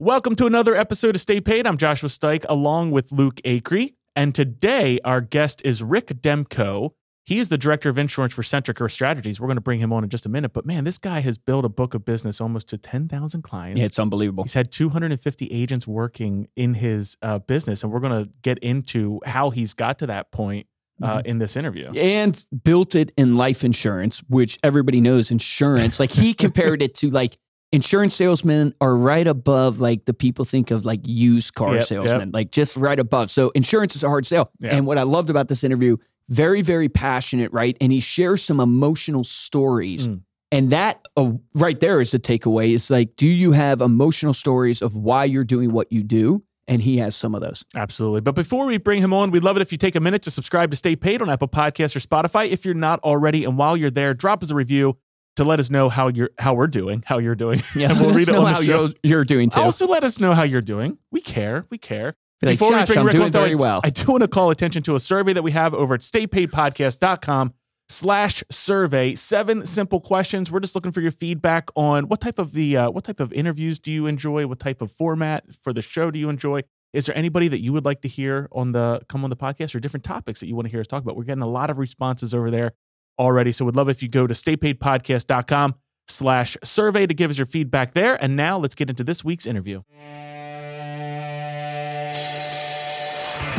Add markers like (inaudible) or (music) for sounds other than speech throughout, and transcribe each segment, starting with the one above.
Welcome to another episode of Stay Paid. I'm Joshua Stike along with Luke Acree. And today our guest is Rick Demko. He's the director of insurance for Centric Strategies. We're going to bring him on in just a minute. But man, this guy has built a book of business almost to 10,000 clients. Yeah, it's unbelievable. He's had 250 agents working in his uh, business. And we're going to get into how he's got to that point uh, in this interview. and built it in life insurance, which everybody knows insurance. Like he (laughs) compared it to like insurance salesmen are right above like the people think of like used car Yep, salesmen, like just right above. So insurance is a hard sale. Yeah. And what I loved about this interview, very, very passionate, right? And he shares some emotional stories. Mm. And that uh, right there is the takeaway. Is like, do you have emotional stories of why you're doing what you do? And he has some of those. Absolutely. But before we bring him on, we'd love it if you take a minute to subscribe to Stay Paid on Apple Podcasts or Spotify if you're not already. And while you're there, drop us a review to let us know how you're how we're doing, how you're doing. Yeah, (laughs) And we'll read it on the how show. you're, you're doing too. Also, let us know how you're doing. We care. We care. Be Before "Josh, we bring I'm Rick doing though, very I- well. I do want to call attention to a survey that we have over at staypaidpodcast.com slash survey. Seven simple questions. We're just looking for your feedback on what type of the uh, what type of interviews do you enjoy? What type of format for the show do you enjoy? Is there anybody that you would like to hear on the come on the podcast or different topics that you want to hear us talk about? We're getting a lot of responses over there already. So we'd love if you go to staypaidpodcast.com slash survey to give us your feedback there. And now let's get into this week's interview.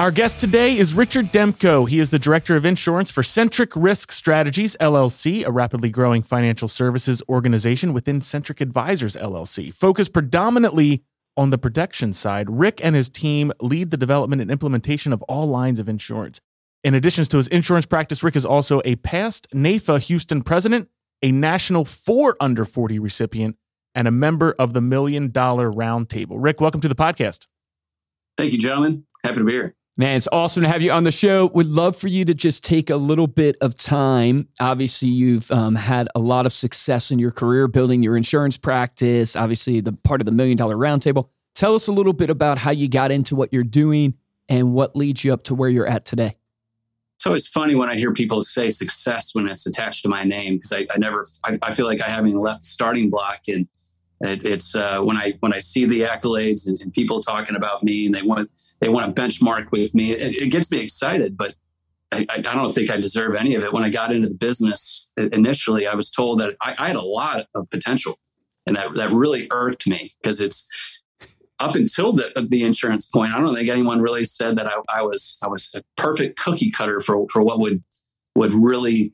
Our guest today is Richard Demko. He is the director of insurance for Centric Risk Strategies LLC, a rapidly growing financial services organization within Centric Advisors LLC. Focused predominantly on the protection side, Rick and his team lead the development and implementation of all lines of insurance. In addition to his insurance practice, Rick is also a past NAIFA Houston president, a national 4 under 40 recipient, and a member of the Million Dollar Roundtable. Rick, welcome to the podcast. Thank you, gentlemen. Happy to be here. Man, it's awesome to have you on the show. Would love for you to just take a little bit of time. Obviously, you've um, had a lot of success in your career building your insurance practice, obviously, the part of the Million Dollar Roundtable. Tell us a little bit about how you got into what you're doing and what leads you up to where you're at today. It's always funny when I hear people say success when it's attached to my name because I, I never, I, I feel like I haven't left the starting block. And it, it's uh, when I when I see the accolades and, and people talking about me and they want they want to benchmark with me, it, it gets me excited. But I, I don't think I deserve any of it. When I got into the business initially, I was told that I, I had a lot of potential, and that that really irked me because it's up until the, the insurance point, I don't think anyone really said that I, I was I was a perfect cookie cutter for for what would would really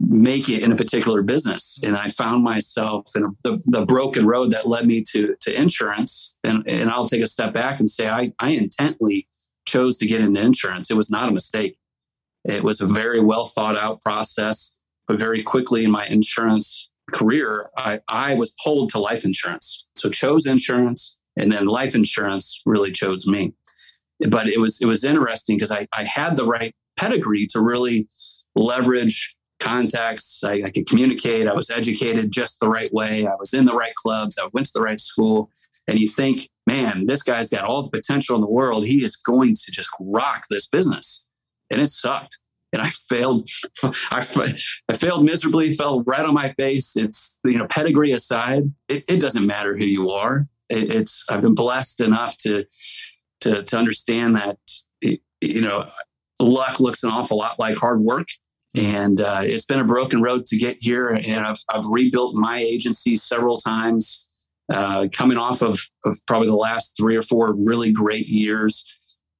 make it in a particular business. And I found myself in a, the the broken road that led me to to insurance. And and I'll take a step back and say I I intently chose to get into insurance. It was not a mistake. It was a very well thought out process. But very quickly in my insurance career, I, I was pulled to life insurance. So chose insurance and then life insurance really chose me. But it was it was interesting because I, I had the right pedigree to really leverage contacts. I, I could communicate. I was educated just the right way. I was in the right clubs. I went to the right school. And you think, man, this guy's got all the potential in the world. He is going to just rock this business. And it sucked. And I failed. (laughs) I, I failed miserably. Fell right on my face. It's you know pedigree aside, it, it doesn't matter who you are. It, it's I've been blessed enough to to to understand that it, you know luck looks an awful lot like hard work. And uh, it's been a broken road to get here. And I've, I've rebuilt my agency several times, uh, coming off of, of probably the last three or four really great years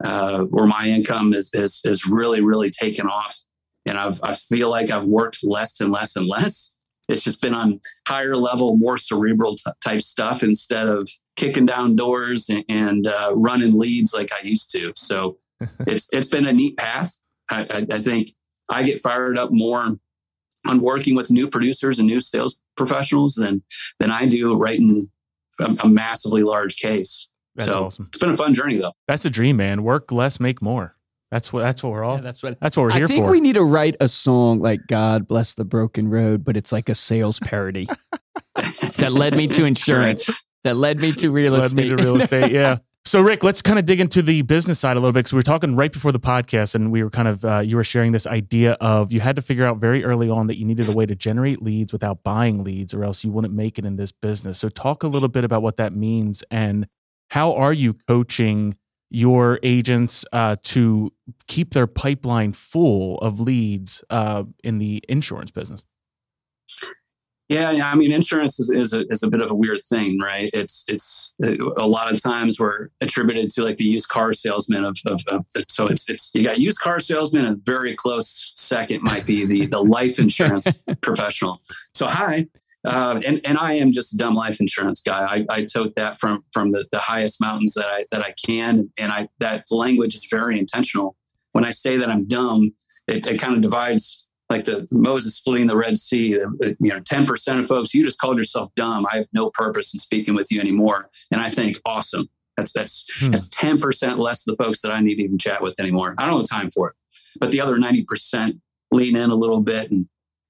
uh, where my income is, is, is really, really taken off. And I've, I feel like I've worked less and less and less. It's just been on higher level, more cerebral t- type stuff instead of kicking down doors and, and uh, running leads like I used to. So (laughs) it's it's been a neat path. I, I, I think I get fired up more on working with new producers and new sales professionals than than I do writing a, a massively large case. That's so awesome. it's been a fun journey though. That's a dream, man. Work less, make more. That's what that's what we're all. Yeah, that's what that's what we're I here think for. we need to write a song like "God Bless the Broken Road," but it's like a sales parody (laughs) that led me to insurance, that led me to real Led estate. me to real estate. Yeah. (laughs) So Rick, let's kind of dig into the business side a little bit because we were talking right before the podcast, and we were kind of uh, you were sharing this idea of you had to figure out very early on that you needed a way to generate leads without buying leads, or else you wouldn't make it in this business. So talk a little bit about what that means and how are you coaching your agents uh, to keep their pipeline full of leads uh, in the insurance business? Yeah, I mean, insurance is, is, a, is a bit of a weird thing, right? It's it's a lot of times we're attributed to like the used car salesman of, of, of so it's it's you got used car salesman and very close second might be the the life insurance (laughs) professional. So hi, uh, and and I am just a dumb life insurance guy. I, I tote that from from the, the highest mountains that I that I can, and I that language is very intentional. When I say that I'm dumb, it, it kind of divides like the Moses splitting the Red Sea. You know, ten percent of folks, you just called yourself dumb. I have no purpose in speaking with you anymore. And I think, awesome. That's that's Hmm. that's ten percent less of the folks that I need to even chat with anymore. I don't have time for it. But the other ninety percent lean in a little bit and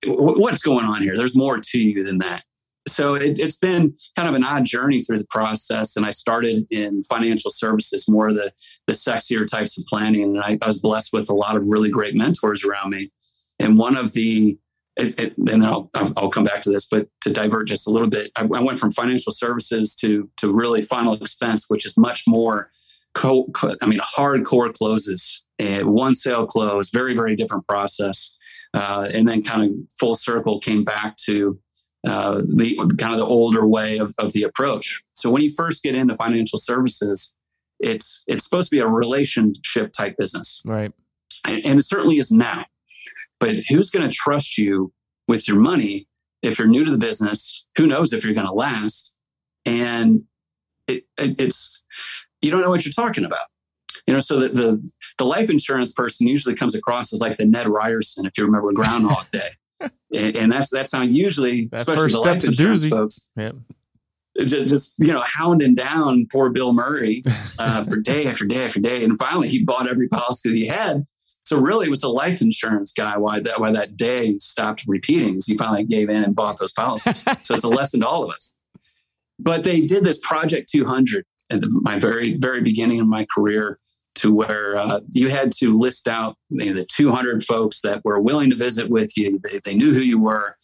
"Wh- what's going on here? There's more to you than that. So it, it's been kind of an odd journey through the process. And I started in financial services, more of the, the sexier types of planning. And I, I was blessed with a lot of really great mentors around me. And one of the, it, it, and then I'll, I'll come back to this, but to divert just a little bit, I, I went from financial services to, to really final expense, which is much more, co, co- I mean, hardcore closes and one sale close, very, very different process. Uh, and then kind of full circle came back to uh, the kind of the older way of, of the approach. So when you first get into financial services, it's it's supposed to be a relationship type business, Right. and, and it certainly is now. But who's going to trust you with your money if you're new to the business? Who knows if you're going to last? And it, it, it's you don't know what you're talking about. You know, so the, the the life insurance person usually comes across as like the Ned Ryerson, if you remember Groundhog (laughs) Day, and, and that's that's how usually, That especially the life insurance doozy. folks, Yeah. just, just you know hounding down poor Bill Murray (laughs) uh, for day after day after day, and finally he bought every policy that he had. So really, it was the life insurance guy why that why that day stopped repeating. He finally gave in and bought those policies. (laughs) so it's a lesson to all of us. But they did this Project 200 at the, my very very beginning of my career, to where uh, you had to list out the, the 200 folks that were willing to visit with you. They, they knew who you were,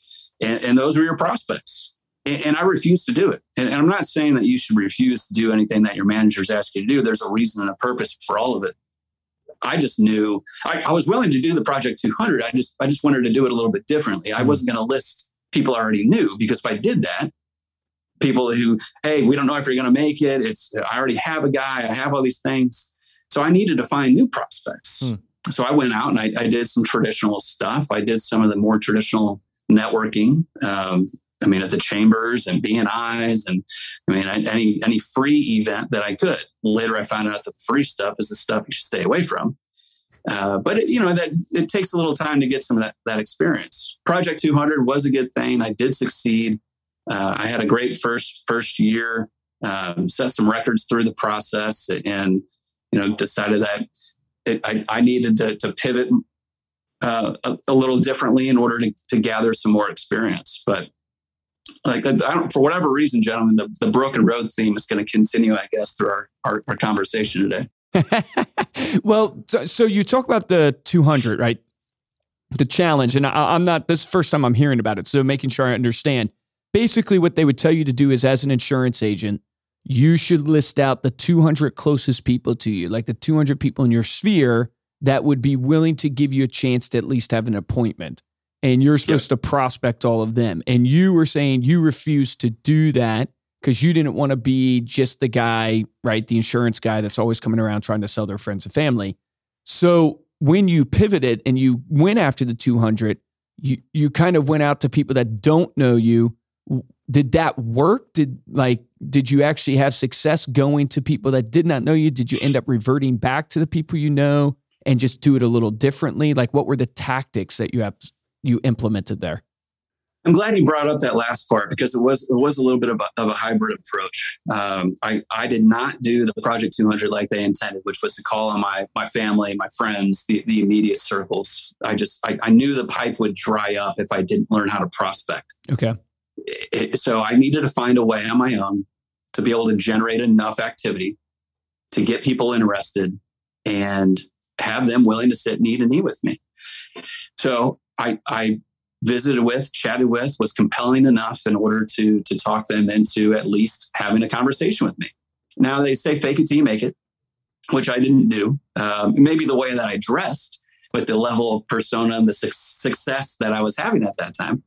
and, and those were your prospects and, and I refuse to do it. And, and I'm not saying that you should refuse to do anything that your managers ask you to do. There's a reason and a purpose for all of it. I just knew I, I was willing to do the Project 200. I just I just wanted to do it a little bit differently. I wasn't going to list people I already knew because if I did that, people who hey we don't know if you're going to make it. It's I already have a guy. I have all these things. So I needed to find new prospects. Hmm. So I went out and I, I did some traditional stuff. I did some of the more traditional networking. Um, I mean, at the chambers and BNIs, and I mean, any any free event that I could. Later, I found out that the free stuff is the stuff you should stay away from. Uh, but it, you know that it takes a little time to get some of that that experience. Project 200 was a good thing. I did succeed. Uh, I had a great first first year. Um, set some records through the process, and you know decided that it, I, I needed to, to pivot uh, a, a little differently in order to, to gather some more experience. But like for whatever reason, gentlemen, the, the broken road theme is going to continue, I guess, through our, our, our conversation today. (laughs) well, so, you talk about the 200, right? The challenge, and I, I'm not. This first time I'm hearing about it, so making sure I understand. Basically, what they would tell you to do is, as an insurance agent, you should list out the 200 closest people to you, like the 200 people in your sphere that would be willing to give you a chance to at least have an appointment. And you're supposed to prospect all of them. And you were saying you refused to do that because you didn't want to be just the guy, right? The insurance guy that's always coming around trying to sell their friends and family. So when you pivoted and you went after the 200, you, you kind of went out to people that don't know you. Did that work? Did like, did you actually have success going to people that did not know you? Did you end up reverting back to the people you know and just do it a little differently? Like, what were the tactics that you have you implemented there? I'm glad you brought up that last part because it was it was a little bit of a, of a hybrid approach. Um, I I did not do the Project 200 like they intended, which was to call on my my family, my friends, the, the immediate circles. I just I, I knew the pipe would dry up if I didn't learn how to prospect. Okay. It, so I needed to find a way on my own to be able to generate enough activity to get people interested and have them willing to sit and eat and eat with me. So I I visited with, chatted with, was compelling enough in order to to talk them into at least having a conversation with me. Now they say fake it till you make it, which I didn't do. Um, maybe the way that I dressed with the level of persona and the su- success that I was having at that time.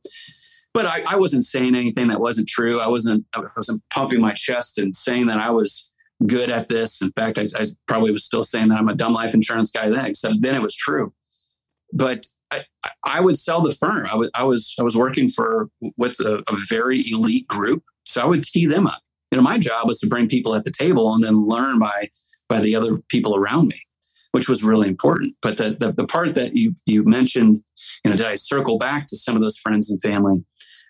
But I, I, wasn't saying anything that wasn't true. I wasn't I wasn't pumping my chest and saying that I was good at this. In fact, I, I probably was still saying that I'm a dumb life insurance guy then, except then it was true. But I, I would sell the firm. I was I was I was working for with a, a, very elite group, so I would tee them up. You know, my job was to bring people at the table and then learn by by the other people around me, which was really important. But the the, the part that you you mentioned, you know, did I circle back to some of those friends and family?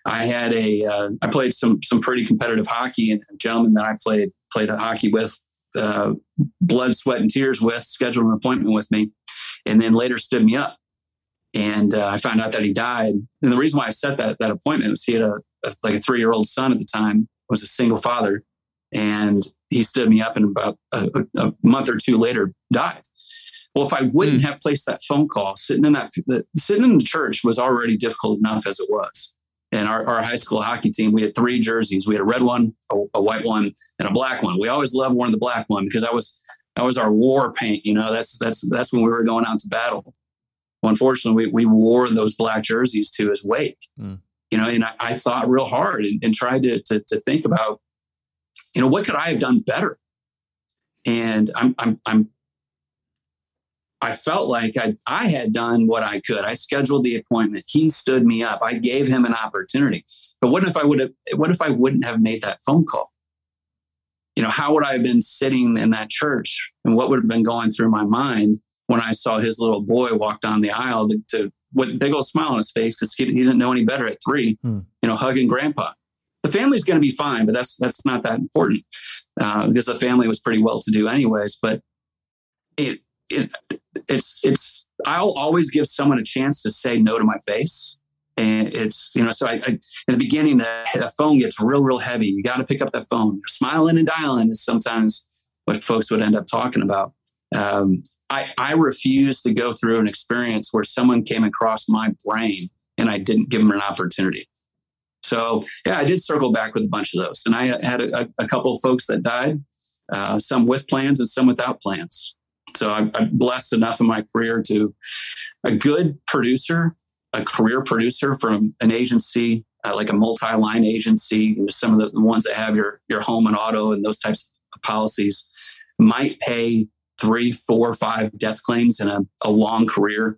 I had a uh, I played some some pretty competitive hockey, and a gentleman that I played played hockey with, uh, blood, sweat, and tears with, scheduled an appointment with me, and then later stood me up and uh, I found out that he died. And the reason why I set that that appointment was he had a, a like a three year old son at the time, was a single father, and he stood me up, and about a, a month or two later died. Well, if I wouldn't mm. have placed that phone call, sitting in that the, sitting in the church was already difficult enough as it was. And our, our high school hockey team, we had three jerseys. We had a red one, a, a white one, and a black one. We always loved wearing the black one because that was that was our war paint. You know, that's that's that's when we were going out to battle. Well, unfortunately, we, we wore those black jerseys to his wake. Mm. You know, and I, I, thought real hard and, and tried to, to, to think about, you know, what could I have done better? And I'm I'm I'm I felt like I I had done what I could. I scheduled the appointment. He stood me up. I gave him an opportunity. But what if I would have what if I wouldn't have made that phone call? You know, how would I have been sitting in that church and what would have been going through my mind when I saw his little boy walk down the aisle to, to with a big old smile on his face because he, he, didn't know any better at three, hmm. you know, hugging grandpa. The family's going to be fine, but that's that's not that important uh, because the family was pretty well to do anyways. But it it it's it's I'll always give someone a chance to say no to my face. And it's, you know, so I, I in the beginning, the, the phone gets real, real heavy. You got to pick up that phone. Smiling and dialing is sometimes what folks would end up talking about. Um, I, I refuse to go through an experience where someone came across my brain and I didn't give them an opportunity. So yeah, I did circle back with a bunch of those, and I had a, a couple of folks that died, uh, some with plans and some without plans. So I'm, I'm blessed enough in my career to a good producer, a career producer from an agency uh, like a multi-line agency, some of the, the ones that have your your home and auto and those types of policies might pay three, four, five death claims in a, a long career.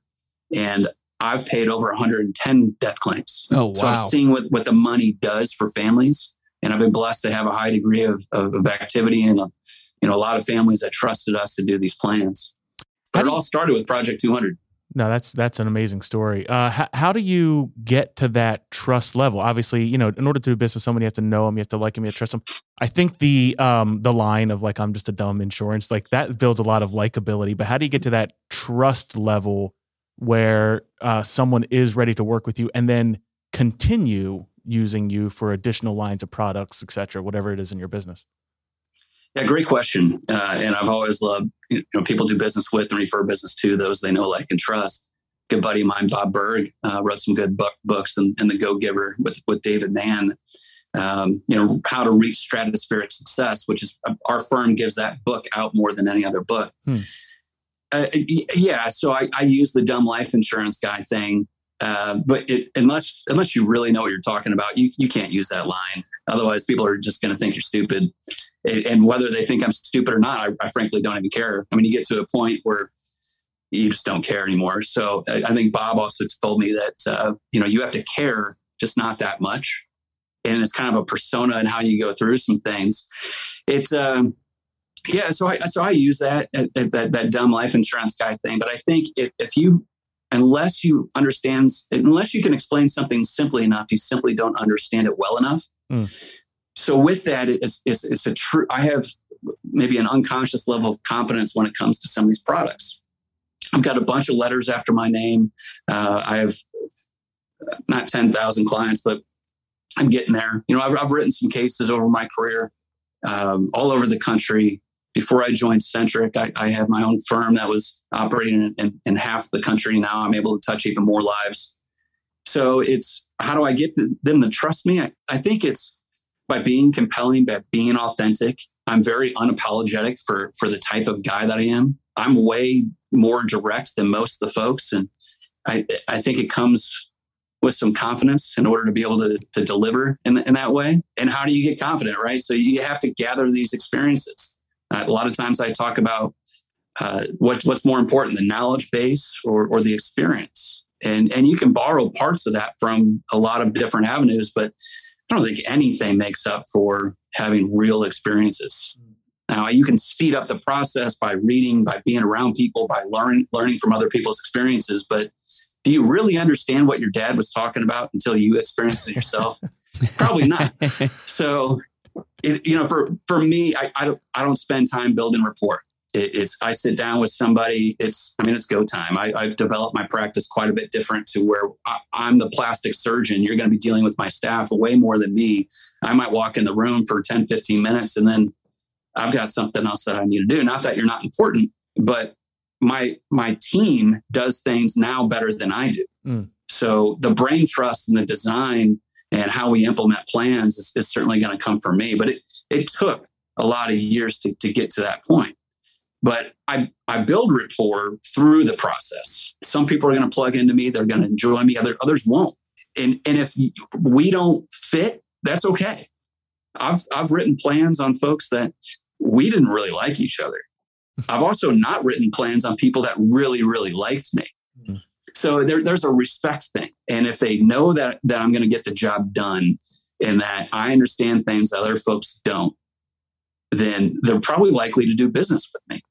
And I've paid over 110 death claims. Oh, wow. So I've seen what, what the money does for families. And I've been blessed to have a high degree of, of, of activity and a, you know, a lot of families that trusted us to do these plans. But it all started with Project 200. No, that's that's an amazing story. Uh, how, how do you get to that trust level? Obviously, you know, in order to do business, someone you have to know them, you have to like them, you have to trust them. I think the um the line of like I'm just a dumb insurance like that builds a lot of likability. But how do you get to that trust level where uh, someone is ready to work with you and then continue using you for additional lines of products, et cetera, whatever it is in your business? Yeah, great question. Uh, and I've always loved, you know, people do business with and refer business to those they know, like, and trust. Good buddy of mine, Bob Burg, uh, wrote some good book, books and, and The Go Giver with, with David Mann. Um, you know, how to reach stratospheric success, which is our firm gives that book out more than any other book. Hmm. Uh, yeah, so I, I use the dumb life insurance guy thing uh, but it, unless unless you really know what you're talking about, you you can't use that line. Otherwise, people are just going to think you're stupid. And whether they think I'm stupid or not, I, I, frankly don't even care. I mean, you get to a point where you just don't care anymore. So I, I think Bob also told me that uh, you know you have to care, just not that much. And it's kind of a persona and how you go through some things. It's um, yeah. So I so I use that that that, that dumb life insurance guy thing. But I think if, if you unless you understand, unless you can explain something simply enough, you simply don't understand it well enough. Mm. So with that, it's, it's, it's a true, I have maybe an unconscious level of competence when it comes to some of these products. I've got a bunch of letters after my name. Uh, I have not 10,000 clients, but I'm getting there. You know, I've, I've written some cases over my career um, all over the country. Before I joined Centric, I, I had my own firm that was operating in, in, in, half the country. Now I'm able to touch even more lives. So it's how do I get them to trust me? I, I think it's by being compelling, by being authentic. I'm very unapologetic for for the type of guy that I am. I'm way more direct than most of the folks, and I I think it comes with some confidence in order to be able to, to deliver in, in that way. And how do you get confident, right? So you have to gather these experiences. Uh, a lot of times I talk about uh, what, what's more important, the knowledge base or, or the experience. And, and you can borrow parts of that from a lot of different avenues, but I don't think anything makes up for having real experiences. Now you can speed up the process by reading, by being around people, by learning learning from other people's experiences, but do you really understand what your dad was talking about until you experienced it yourself? (laughs) Probably not. So, it, you know, for for me, I, I don't I don't spend time building rapport. It, it's I sit down with somebody. It's I mean, it's go time. I, have developed my practice quite a bit different to where I, I'm the plastic surgeon. You're going to be dealing with my staff way more than me. I might walk in the room for 10, 15 minutes, and then I've got something else that I need to do. Not that you're not important, but my my team does things now better than I do. Mm. So the brain trust and the design and how we implement plans is, is certainly going to come from me. But it it took a lot of years to, to get to that point. But I, I build rapport through the process. Some people are going to plug into me, they're going to enjoy me, other, others won't. And, and if we don't fit, that's okay. I've, I've written plans on folks that we didn't really like each other. (laughs) I've also not written plans on people that really, really liked me. Mm-hmm. So there, there's a respect thing. And if they know that, that I'm going to get the job done and that I understand things that other folks don't, then they're probably likely to do business with me.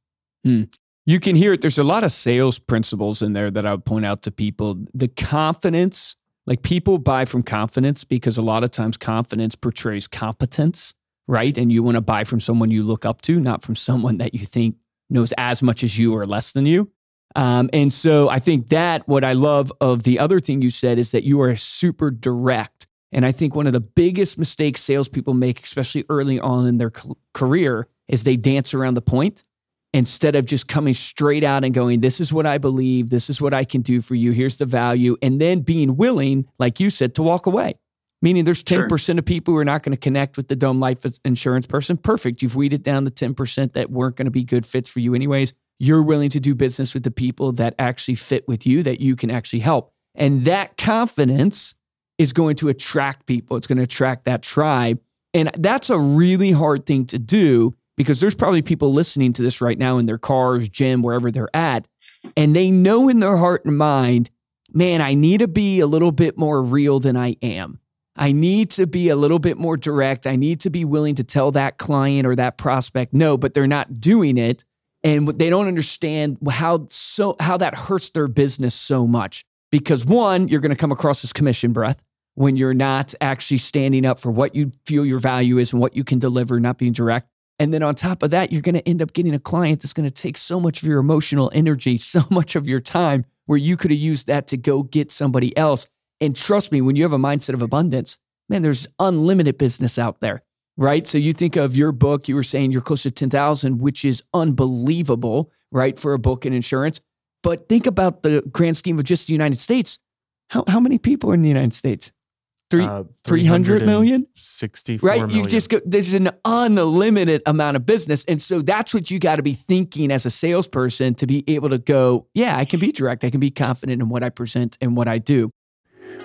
Hmm. You can hear it. There's a lot of sales principles in there that I would point out to people. The confidence, like people buy from confidence because a lot of times confidence portrays competence, right? And you want to buy from someone you look up to, not from (laughs) someone that you think knows as much as you or less than you. Um, and so I think that what I love of the other thing you said is that you are super direct. And I think one of the biggest mistakes salespeople make, especially early on in their career, is they dance around the point instead of just coming straight out and going, This is what I believe. This is what I can do for you. Here's the value. And then being willing, like you said, to walk away. Meaning there's 10% sure. of people who are not going to connect with the Dome Life Insurance person. Perfect. You've weeded down the 10% that weren't going to be good fits for you, anyways. You're willing to do business with the people that actually fit with you, that you can actually help. And that confidence is going to attract people. It's going to attract that tribe. And that's a really hard thing to do because there's probably people listening to this right now in their cars, gym, wherever they're at. And they know in their heart and mind, man, I need to be a little bit more real than I am. I need to be a little bit more direct. I need to be willing to tell that client or that prospect no, but they're not doing it and they don't understand how so how that hurts their business so much. Because one, you're going to come across as commission breath when you're not actually standing up for what you feel your value is and what you can deliver, not being direct. And then on top of that, you're going to end up getting a client that's going to take so much of your emotional energy, (laughs) so much of your time, where you could have used that to go get somebody else and trust me, when you have a mindset of abundance, man, there's unlimited business out there, right? So you think of your book, you were saying you're close to 10,000, which is unbelievable, right, for a book in insurance. But think about the grand scheme of just the United States. How, how many people are in the United States? Three, uh, 300 million? 64 right? Million. You just go, there's an unlimited amount of business. And so that's what you got to be thinking as a salesperson to be able to go, yeah, I can be direct. I can be confident in what I present and what I do.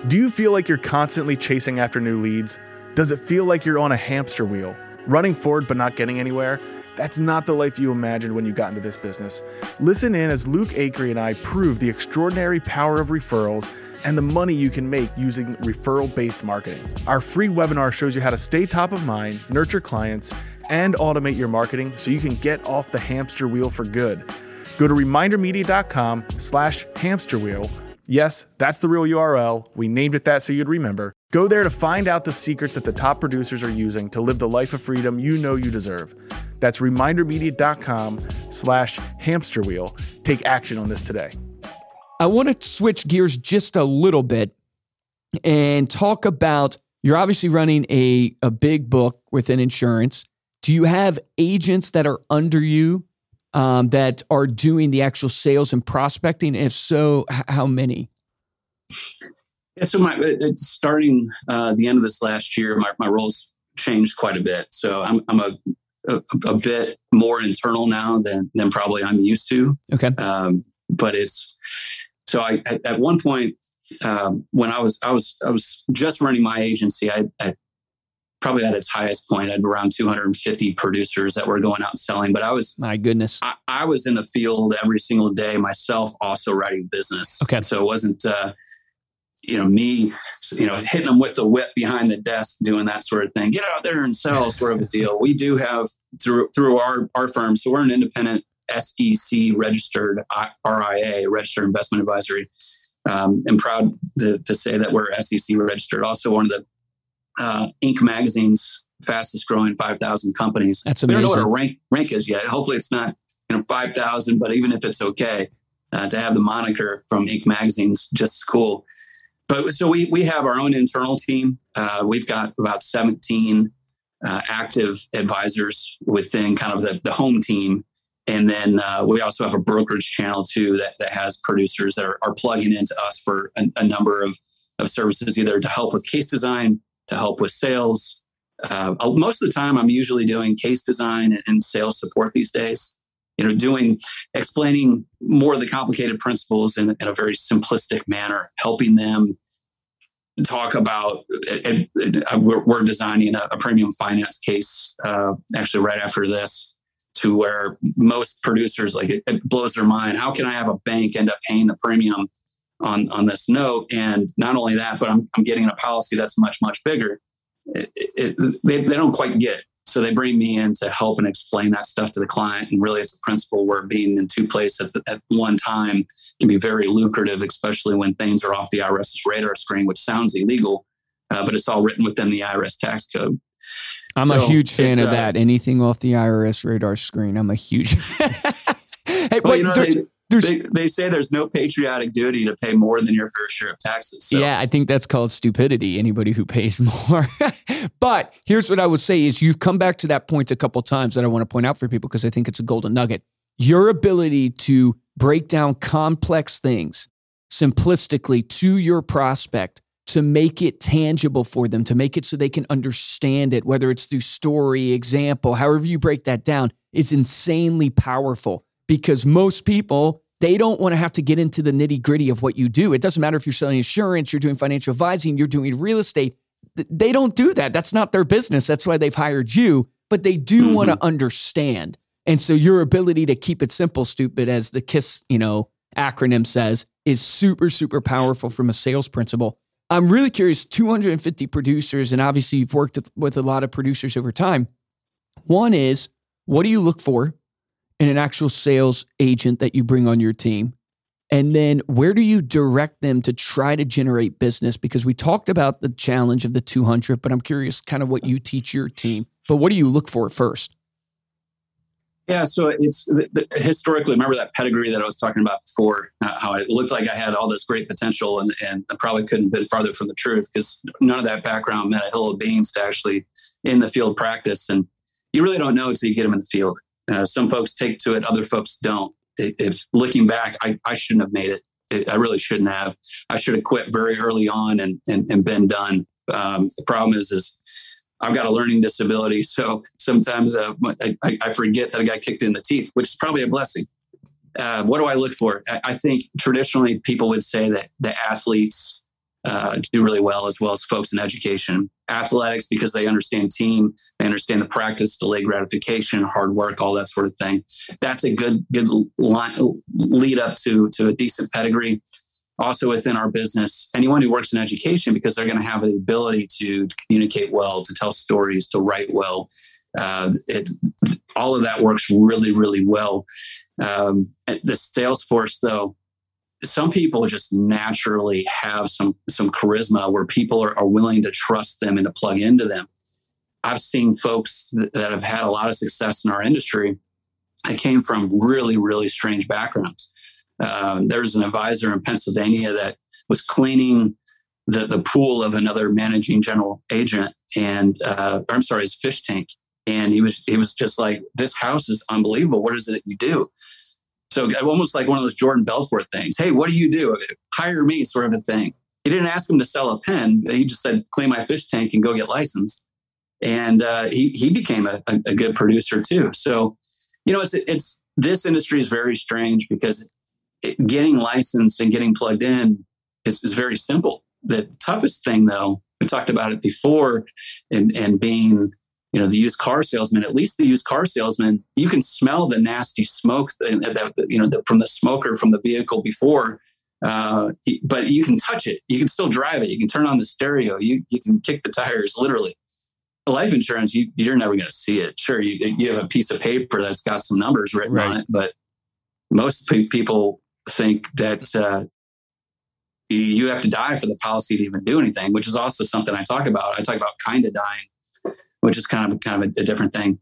Do you feel like you're constantly chasing after new leads? Does it feel like you're on a hamster wheel, running forward but not getting anywhere? That's not the life you imagined when you got into this business. Listen in as Luke Acree and I prove the extraordinary power of referrals and the money you can make using referral based marketing. Our free webinar shows you how to stay top of mind, nurture clients, and automate your marketing so you can get off the hamster wheel for good. Go to remindermedia.com slash hamster wheel Yes, that's the real URL. We named it that so you'd remember. Go there to find out the secrets that the top producers are using to live the life of freedom you know you deserve. That's remindermedia.com slash hamster wheel. Take action on this today. I want to switch gears just a little bit and talk about you're obviously running a, a big book within insurance. Do you have agents that are under you um, that are doing the actual sales and prospecting? If so, h- how many? Yeah, so my starting uh, the end of this last year, my, my roles changed quite a bit. So I'm, I'm a, a, a bit more internal now than than probably I'm used to. Okay. Um, but it's so I at, at one point um, when I was I was I was just running my agency, I, I probably at its highest point, had around 250 producers that were going out and selling. But I was, my goodness, I, I was in the field every single day myself, also writing business. Okay. So it wasn't, uh, you know, me, you know, hitting them with the whip behind the desk, doing that sort of thing. Get out there and sell, (laughs) sort of a deal. We do have through through our our firm, so we're an independent SEC registered RIA, registered investment advisory. Um, I'm proud to, to say that we're SEC registered. Also, one of the uh, Inc. magazine's fastest growing 5,000 companies. That's amazing. We don't know what our rank rank is yet. Hopefully, it's not you know 5,000, but even if it's okay uh, to have the moniker from Inc. magazine's just cool. But so we we have our own internal team. Uh, we've got about 17 uh, active advisors within kind of the, the home team. And then uh, we also have a brokerage channel too that, that has producers that are, are plugging into us for a, a number of, of services, either to help with case design, to help with sales. Uh, most of the time, I'm usually doing case design and, sales support these days. You know, doing explaining more of the complicated principles in, in a very simplistic manner, helping them talk about. And we're, we're, designing a, a, premium finance case uh, actually right after this. To where most producers like it blows their mind. How can I have a bank end up paying the premium on on this note. And not only that, but I'm, I'm getting a policy that's much much bigger. It, it, they, they don't quite get it. So they bring me in to help and explain that stuff to the client. And really, it's a principle where being in two places at, at one time can be very lucrative, especially when things are off the IRS's radar screen, which sounds illegal, uh, but it's all written within the IRS tax code. I'm so a huge fan of uh, that. Anything off the IRS radar screen, I'm a huge. (laughs) hey, well, you know, they, they, they say there's no patriotic duty to pay more than your fair share of taxes. So. Yeah, I think that's called stupidity. Anybody who pays (laughs) more. but here's what I would say: is you've come back to that point a couple times that I want to point out for people because I think it's a golden nugget. Your ability to break down complex things simplistically to your prospect to make it tangible for them, to make it so they can understand it, whether it's through story, example, however you break that down, is insanely powerful because most people they don't want to have to get into the nitty gritty of what you do. It doesn't matter if you're selling insurance, you're doing financial advising, you're doing real estate. They don't do that. That's not their business. That's why they've hired you, but they do (clears throat) want to understand. And so your ability to keep it simple, stupid, as the KISS, you know, acronym says, is super, super powerful from a sales principle. I'm really curious 250 producers, and obviously you've worked with a lot of producers over time. One is, what do you look for and an actual sales agent that you bring on your team? And then where do you direct them to try to generate business? Because we talked about the challenge of the 200, but I'm curious kind of what you teach your team. But what do you look for first? Yeah, so it's historically, remember that pedigree that I was talking about before, uh, how it looked like I had all this great potential and, and I probably couldn't have been farther from the truth because none of that background meant a hill of beans to actually in the field practice. And you really don't know until you get them in the field. Uh, some folks take to it, other folks don't. If looking back, I, I shouldn't have made it. it. I really shouldn't have. I should have quit very early on and, and, and been done. Um, the problem is, is I've got a learning disability, so sometimes uh, I, I, forget that I got kicked in the teeth, which is probably a blessing. Uh, what do I look for? I, I think traditionally people would say that the athletes uh, do really well, as well as folks in education. Athletics, because they understand team, they understand the practice, delay gratification, hard work, all that sort of thing. That's a good good line, lead up to to a decent pedigree. Also within our business, anyone who works in education, because they're going to have the ability to communicate well, to tell stories, to write well. Uh, it, all of that works really, really well. Um, the sales force, though, some people just naturally have some some charisma where people are, are willing to trust them and to plug into them. I've seen folks that have had a lot of success in our industry. I came from really, really strange backgrounds. Um, there was an advisor in Pennsylvania that was cleaning the, the pool of another managing general agent and uh, I'm sorry, his fish tank. And he was he was just like, This house is unbelievable. What is it that you do? So almost like one of those Jordan Belfort things. Hey, what do you do? Hire me, sort of a thing. He didn't ask him to sell a pen. He just said, clean my fish tank and go get licensed. And uh, he he became a, a, good producer too. So, you know, it's it's this industry is very strange because it, getting licensed and getting plugged in is, is very simple. The toughest thing, though, we talked about it before, and and being you know the used car salesman at least the used car salesman you can smell the nasty smoke that, you know from the smoker from the vehicle before uh, but you can touch it. You can still drive it. You can turn on the stereo. You, you can kick the tires literally. Life insurance you, you're never going to see it. Sure you, you have a piece of paper that's got some numbers written right. on it but most people think that uh, you have to die for the policy to even do anything which is also something i talk about. I talk about kind of dying which is kind of kind of a, a different thing.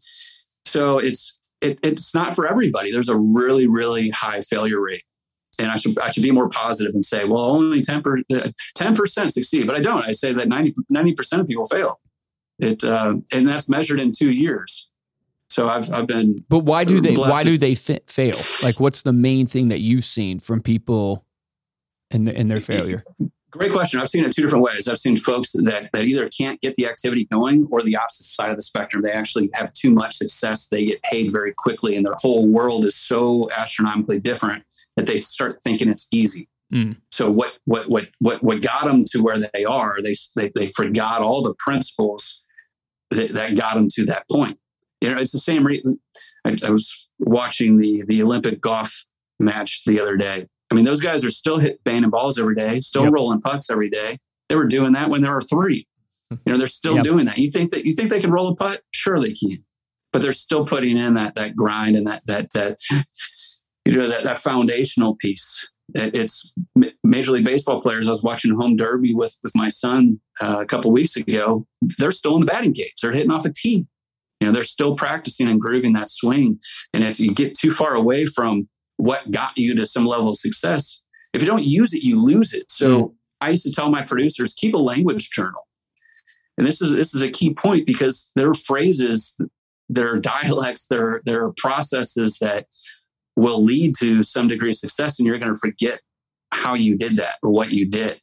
So it's it, it's not for everybody. There's a really really high failure rate, and I should I should be more positive and say, well, only 10 percent succeed, but I don't. I say that 90 percent of people fail. It uh, and that's measured in two years. So I've I've been. But why do they why do they fail? Like, what's the main thing that you've seen from people in the, in their failure? Great question. I've seen it two different ways. I've seen folks that, that either can't get the activity going or the opposite side of the spectrum. They actually have too much success. They get paid very quickly, and their whole world is so astronomically different that they start thinking it's easy. Mm. So what what what what what got them to where they are? They they, they forgot all the principles that, that got them to that point. You know, it's the same. reason. I, I was watching the the Olympic golf match the other day I mean, those guys are still hit banging balls every day, still yep. rolling putts every day. They were doing that when there were three. You know, they're still yep. doing that. You think that you think they can roll a putt? Sure, they can, but they're still putting in that that grind and that that that you know that that foundational piece. It's Major League Baseball players. I was watching home derby with with my son uh, a couple weeks ago. They're still in the batting cage. They're hitting off a tee. You know, they're still practicing and grooving that swing. And if you get too far away from what got you to some level of success. If you don't use it, you lose it. So mm. I used to tell my producers, keep a language journal. And this is this is a key point because there are phrases, there are dialects, there, there are processes that will lead to some degree of success, and you're going to forget how you did that or what you did.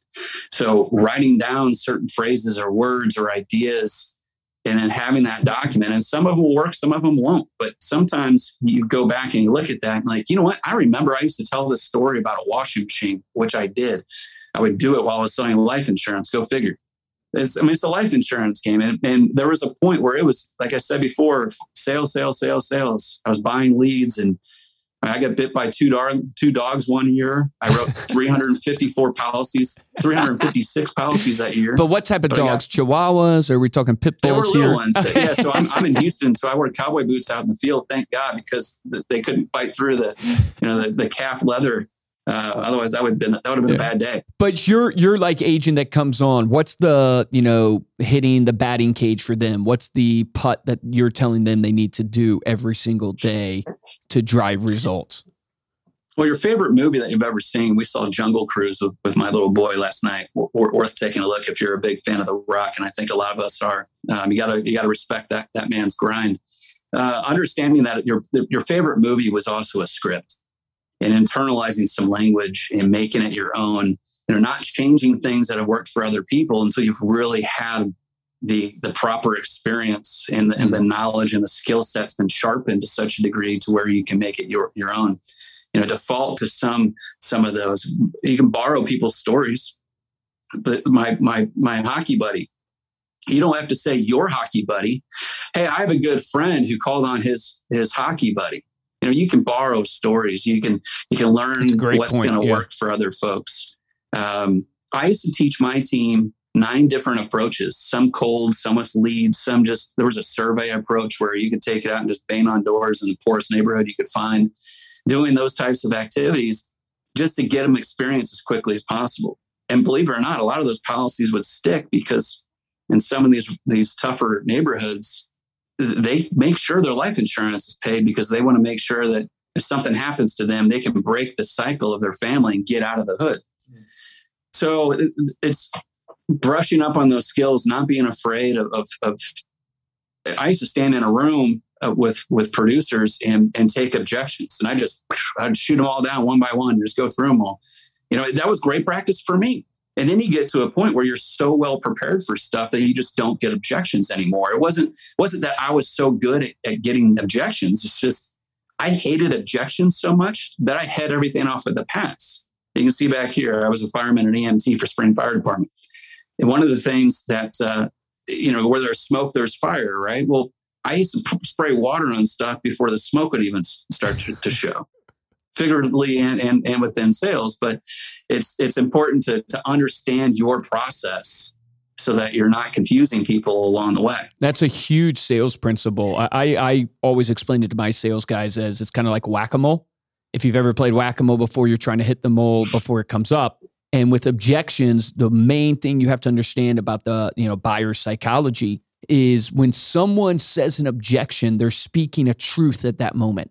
So writing down certain phrases or words or ideas and then having that document and some of them will work some of them won't but sometimes you go back and you look at that and like you know what? I remember i used to tell this story about a washing machine which i did. I would do it while i was selling life insurance. Go figure. It's, i mean it's a life insurance game and, and there was a point where it was like i said before sales sales sales sales. I was buying leads and I got bit by two dog two dogs one year. I wrote (laughs) 354 policies, 356 (laughs) policies that year. But what type of but dogs? Got, Chihuahuas? Or are we talking pit bulls? They were little here? ones. (laughs) Yeah. So I'm, I'm in Houston, so I wear cowboy boots out in the field. Thank God, because they couldn't bite through the, you know, the, the calf leather. Uh, otherwise, that would have been that would have been yeah. a bad day. But you're you're like agent that comes on. What's the you know hitting the batting cage for them? What's the putt that you're telling them they need to do every single day to drive results? Well, your favorite movie that you've ever seen? We saw Jungle Cruise with, with my little boy last night. W- worth taking a look if you're a big fan of The Rock, and I think a lot of us are. Um, you gotta you gotta respect that that man's grind. Uh, understanding that your your favorite movie was also a script, and internalizing some language and making it your own. You know, not changing things that have worked for other people until you've really had the the proper experience and the, and the knowledge and the skill set's been sharpened to such a degree to where you can make it your your own. You know default to some some of those you can borrow people's stories but my my my hockey buddy you don't have to say your hockey buddy hey i have a good friend who called on his his hockey buddy. You know you can borrow stories you can you can learn what's going to yeah. work for other folks. Um, i used to teach my team nine different approaches some cold some with leads some just there was a survey approach where you could take it out and just bang on doors in the poorest neighborhood you could find doing those types of activities just to get them experience as quickly as possible. And believe it or not, a lot of those policies would stick because in some of these these tougher neighborhoods, they make sure their life insurance is paid because they want to make sure that if something happens to them, they can break the cycle of their family and get out of the hood. Mm. So it's brushing up on those skills, not being afraid of, of, of I used to stand in a room uh, with with producers and and take objections, and I just I'd shoot them all down one by one, just go through them all. You know, that was great practice for me. And then you get to a point where you're so well prepared for stuff that you just don't get objections anymore. It wasn't wasn't that I was so good at, at getting objections. It's just I hated objections so much that I had everything off of the pass. You can see back here, I was a fireman and EMT for Spring Fire Department. And one of the things that, uh, you know, where there's smoke, there's fire, right? Well, I used to spray water on stuff before the smoke would even start to, show figuratively and, and, and within sales. But it's it's important to, to understand your process so that you're not confusing people along the way. That's a huge sales principle. I, I always explain it to my sales guys as it's kind of like whack-a-mole. If you've ever played whack-a-mole before, you're trying to hit the mole before it comes up. And with objections, the main thing you have to understand about the you know buyer psychology is when someone says an objection, they're speaking a truth at that moment.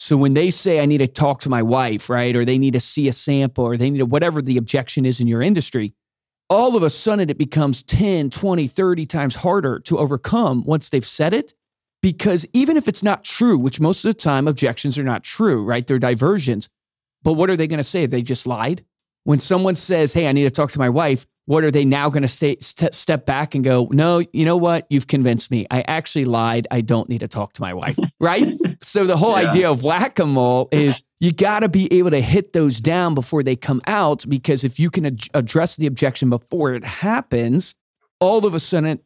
So when they say, I need to talk to my wife, right? Or they need to see a sample or they need to, whatever the objection is in your industry, all of a sudden it becomes 10, 20, 30 times harder to overcome once they've said it. Because even if it's not true, which most of the time objections are not true, right? They're diversions. But what are they going to say? They just lied. When someone says, Hey, I need to talk to my wife, what are they now going to st- step back and go, no, you know what? You've convinced me. I actually lied. I don't need to talk to my wife. (laughs) right. so the whole yeah. idea of whack a mole is you got to be able to hit those down before they come out because if you can ad- address the objection before it happens, all of a sudden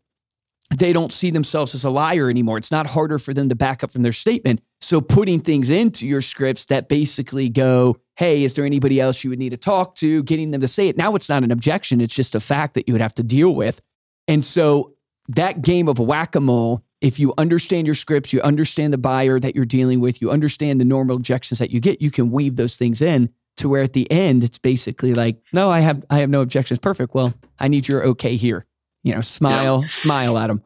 they don't see themselves as a liar anymore. It's not harder for them to back up from their statement. So putting things into your scripts that basically go, hey, is there anybody else you would need to talk to? Getting them to say it. Now it's not an objection, it's just a fact that you would have to deal with. And so that game of whack a mole, if you understand your scripts, you understand the buyer that you're dealing with, you understand the normal objections that you get, you can weave those things in to where at the end it's basically like, no, I have I have no objections. Perfect. Well, I need your okay here. You know, smile, yeah. smile at them.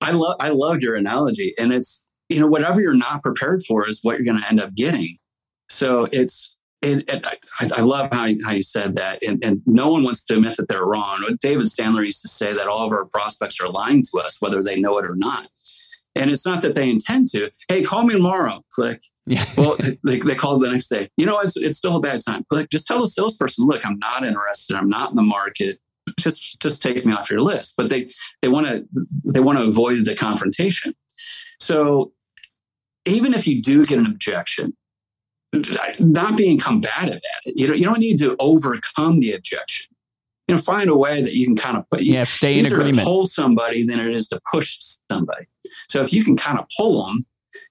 I love I loved your analogy. And it's, you know, whatever you're not prepared for is what you're going to end up getting. So it's, it, it, I, I, love how you, how you said that. And, and no one wants to admit that they're wrong. David Sandler used to say that all of our prospects are lying to us, whether they know it or not. And it's not that they intend to. Hey, call me tomorrow. Click. Yeah. well, (laughs) they, they called the next day. You know, it's, it's still a bad time. Click. Just tell the salesperson, look, I'm not interested. I'm not in the market. Just just take me off your list. But they they want to they want to avoid the confrontation. So even if you do get an objection, not being combative at it. You know, you don't need to overcome the objection. You know, find a way that you can kind of put. Yeah, stay in agreement. To pull somebody than it is to push somebody. So if you can kind of pull them,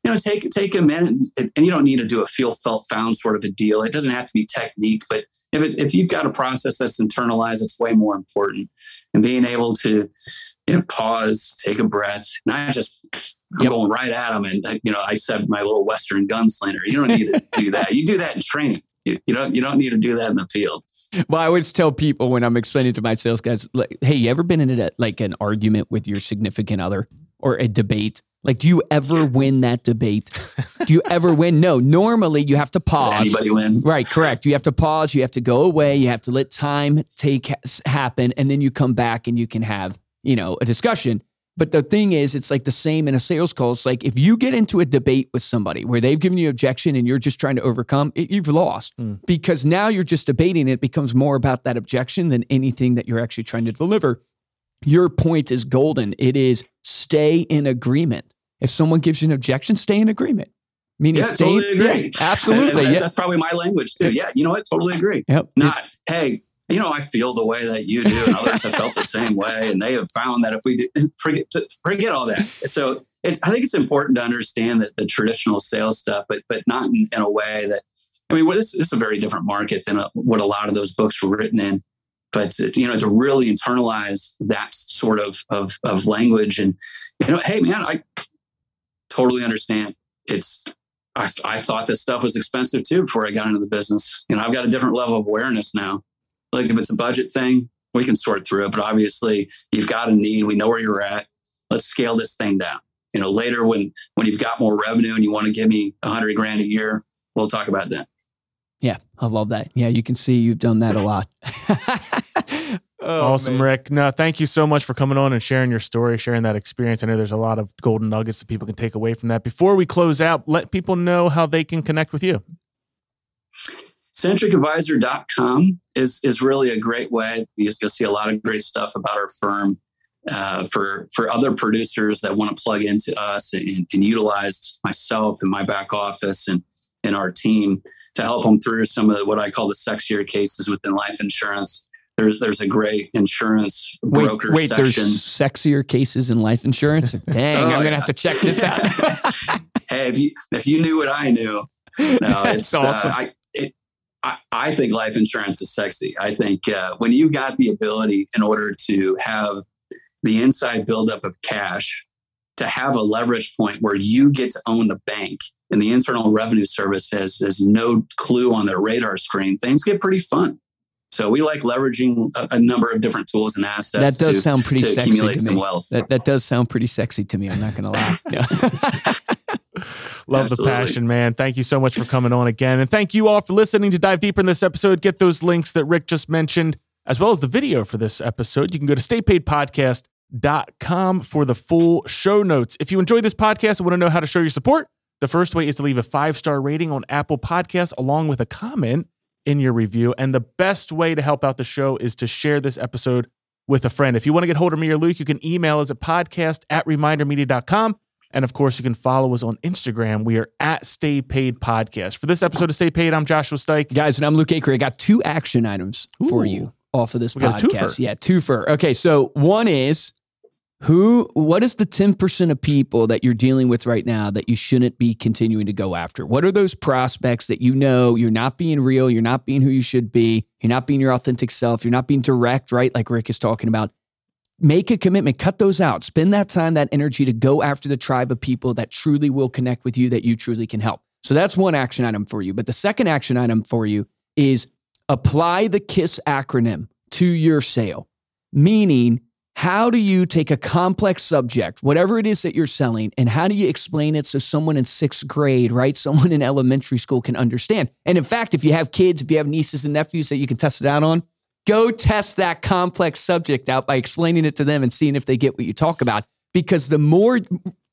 you know, take take a minute, and, and you don't need to do a feel felt found sort of a deal. It doesn't have to be technique, but if it, if you've got a process that's internalized, it's way more important. And being able to you know, pause, take a breath, not just I'm yep. going right at them. And uh, you know, I said my little Western gunslinger. You don't need to do that. You do that in training. You, you, don't you don't need to do that in the field. Well, I always tell people when I'm explaining to my sales guys, like, hey, you ever been in a, like an argument with your significant other or a debate? Like, do you ever win that debate? do you ever win? No. Normally, you have to pause. Does anybody win? Right. Correct. You have to pause. You have to go away. You have to let time take happen, and then you come back and you can have you know a discussion. But the thing is, it's like the same in a sales call. It's like if you get into a debate with somebody where they've given you objection and you're just trying to overcome, it, you've lost mm. because now you're just debating. It becomes more about that objection than anything that you're actually trying to deliver. Your point is golden. It is stay in agreement. If someone gives you an objection, stay in agreement. Meaning, yeah, stay, totally agree. Yeah, (laughs) absolutely. yeah. That's probably my language too. Yeah, you know what? Totally agree. Yep. Not, hey, you know, I feel the way that you do, and others have felt the same way, and they have found that if we do, (laughs) forget forget all that. So it's, I think it's important to understand that the traditional sales stuff, but but not in, in a way that I mean, well, this, this, is a very different market than a, what a lot of those books were written in. But uh, you know, to really internalize that sort of of, of language, and you know, hey man, I totally understand. It's I, I thought this stuff was expensive too before I got into the business. You know, I've got a different level of awareness now. Like if it's a budget thing, we can sort through it. But obviously, you've got a need. We know where you're at. Let's scale this thing down. You know, later when when you've got more revenue and you want to give me a hundred grand a year, we'll talk about that. Yeah, I love that. Yeah, you can see you've done that a lot. (laughs) oh, awesome, man. Rick. No, thank you so much for coming on and sharing your story, sharing that experience. I know there's a lot of golden nuggets that people can take away from that. Before we close out, let people know how they can connect with you. CentricAdvisor.com is is really a great way. You'll see a lot of great stuff about our firm uh, for for other producers that want to plug into us and, and utilize myself and my back office and and our team to help them through some of the, what I call the sexier cases within life insurance. There's there's a great insurance broker wait, wait, section. There's sexier cases in life insurance. (laughs) Dang, oh, I'm gonna yeah. have to check this out. (laughs) hey, if you if you knew what I knew, no, (laughs) it's uh, awesome. Uh, I, I, I think life insurance is sexy. I think uh, when you've got the ability in order to have the inside buildup of cash to have a leverage point where you get to own the bank and the Internal Revenue Service has, has no clue on their radar screen, things get pretty fun. So we like leveraging a, a number of different tools and assets. That does to, sound pretty to sexy accumulate to some wealth. That, that does sound pretty sexy to me. I'm not going to lie. (laughs) (laughs) Love Absolutely. the passion, man. Thank you so much for coming on again. And thank you all for listening to dive deeper in this episode. Get those links that Rick just mentioned, as well as the video for this episode. You can go to staypaidpodcast.com for the full show notes. If you enjoy this podcast and want to know how to show your support, the first way is to leave a five star rating on Apple Podcasts along with a comment in your review. And the best way to help out the show is to share this episode with a friend. If you want to get hold of me or Luke, you can email us at podcast at remindermedia.com. And of course, you can follow us on Instagram. We are at Stay Paid Podcast. For this episode of Stay Paid, I'm Joshua Stike. Guys, and I'm Luke Acree. I got two action items Ooh. for you off of this we podcast. Yeah, two for. Okay, so one is who, what is the 10% of people that you're dealing with right now that you shouldn't be continuing to go after? What are those prospects that you know you're not being real, you're not being who you should be, you're not being your authentic self, you're not being direct, right? Like Rick is talking about. Make a commitment, cut those out, spend that time, that energy to go after the tribe of people that truly will connect with you, that you truly can help. So that's one action item for you. But the second action item for you is apply the KISS acronym to your sale, meaning how do you take a complex subject, whatever it is that you're selling, and how do you explain it so someone in sixth grade, right? Someone in elementary school can understand. And in fact, if you have kids, if you have nieces and nephews that you can test it out on, go test that complex subject out by explaining it to them and seeing if they get what you talk about. Because the more,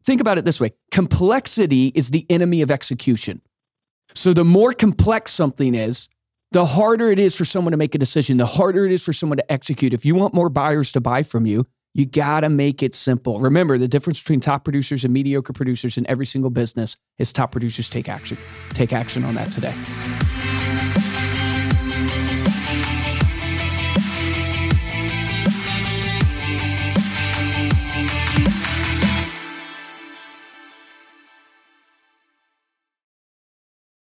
think about it this way complexity is the enemy of execution. So the more complex something is, the harder it is for someone to make a decision, the harder it is for someone to execute. If you want more buyers to buy from you, you got to make it simple. Remember, the difference between top producers and mediocre producers in every single business is top producers take action. Take action on that today.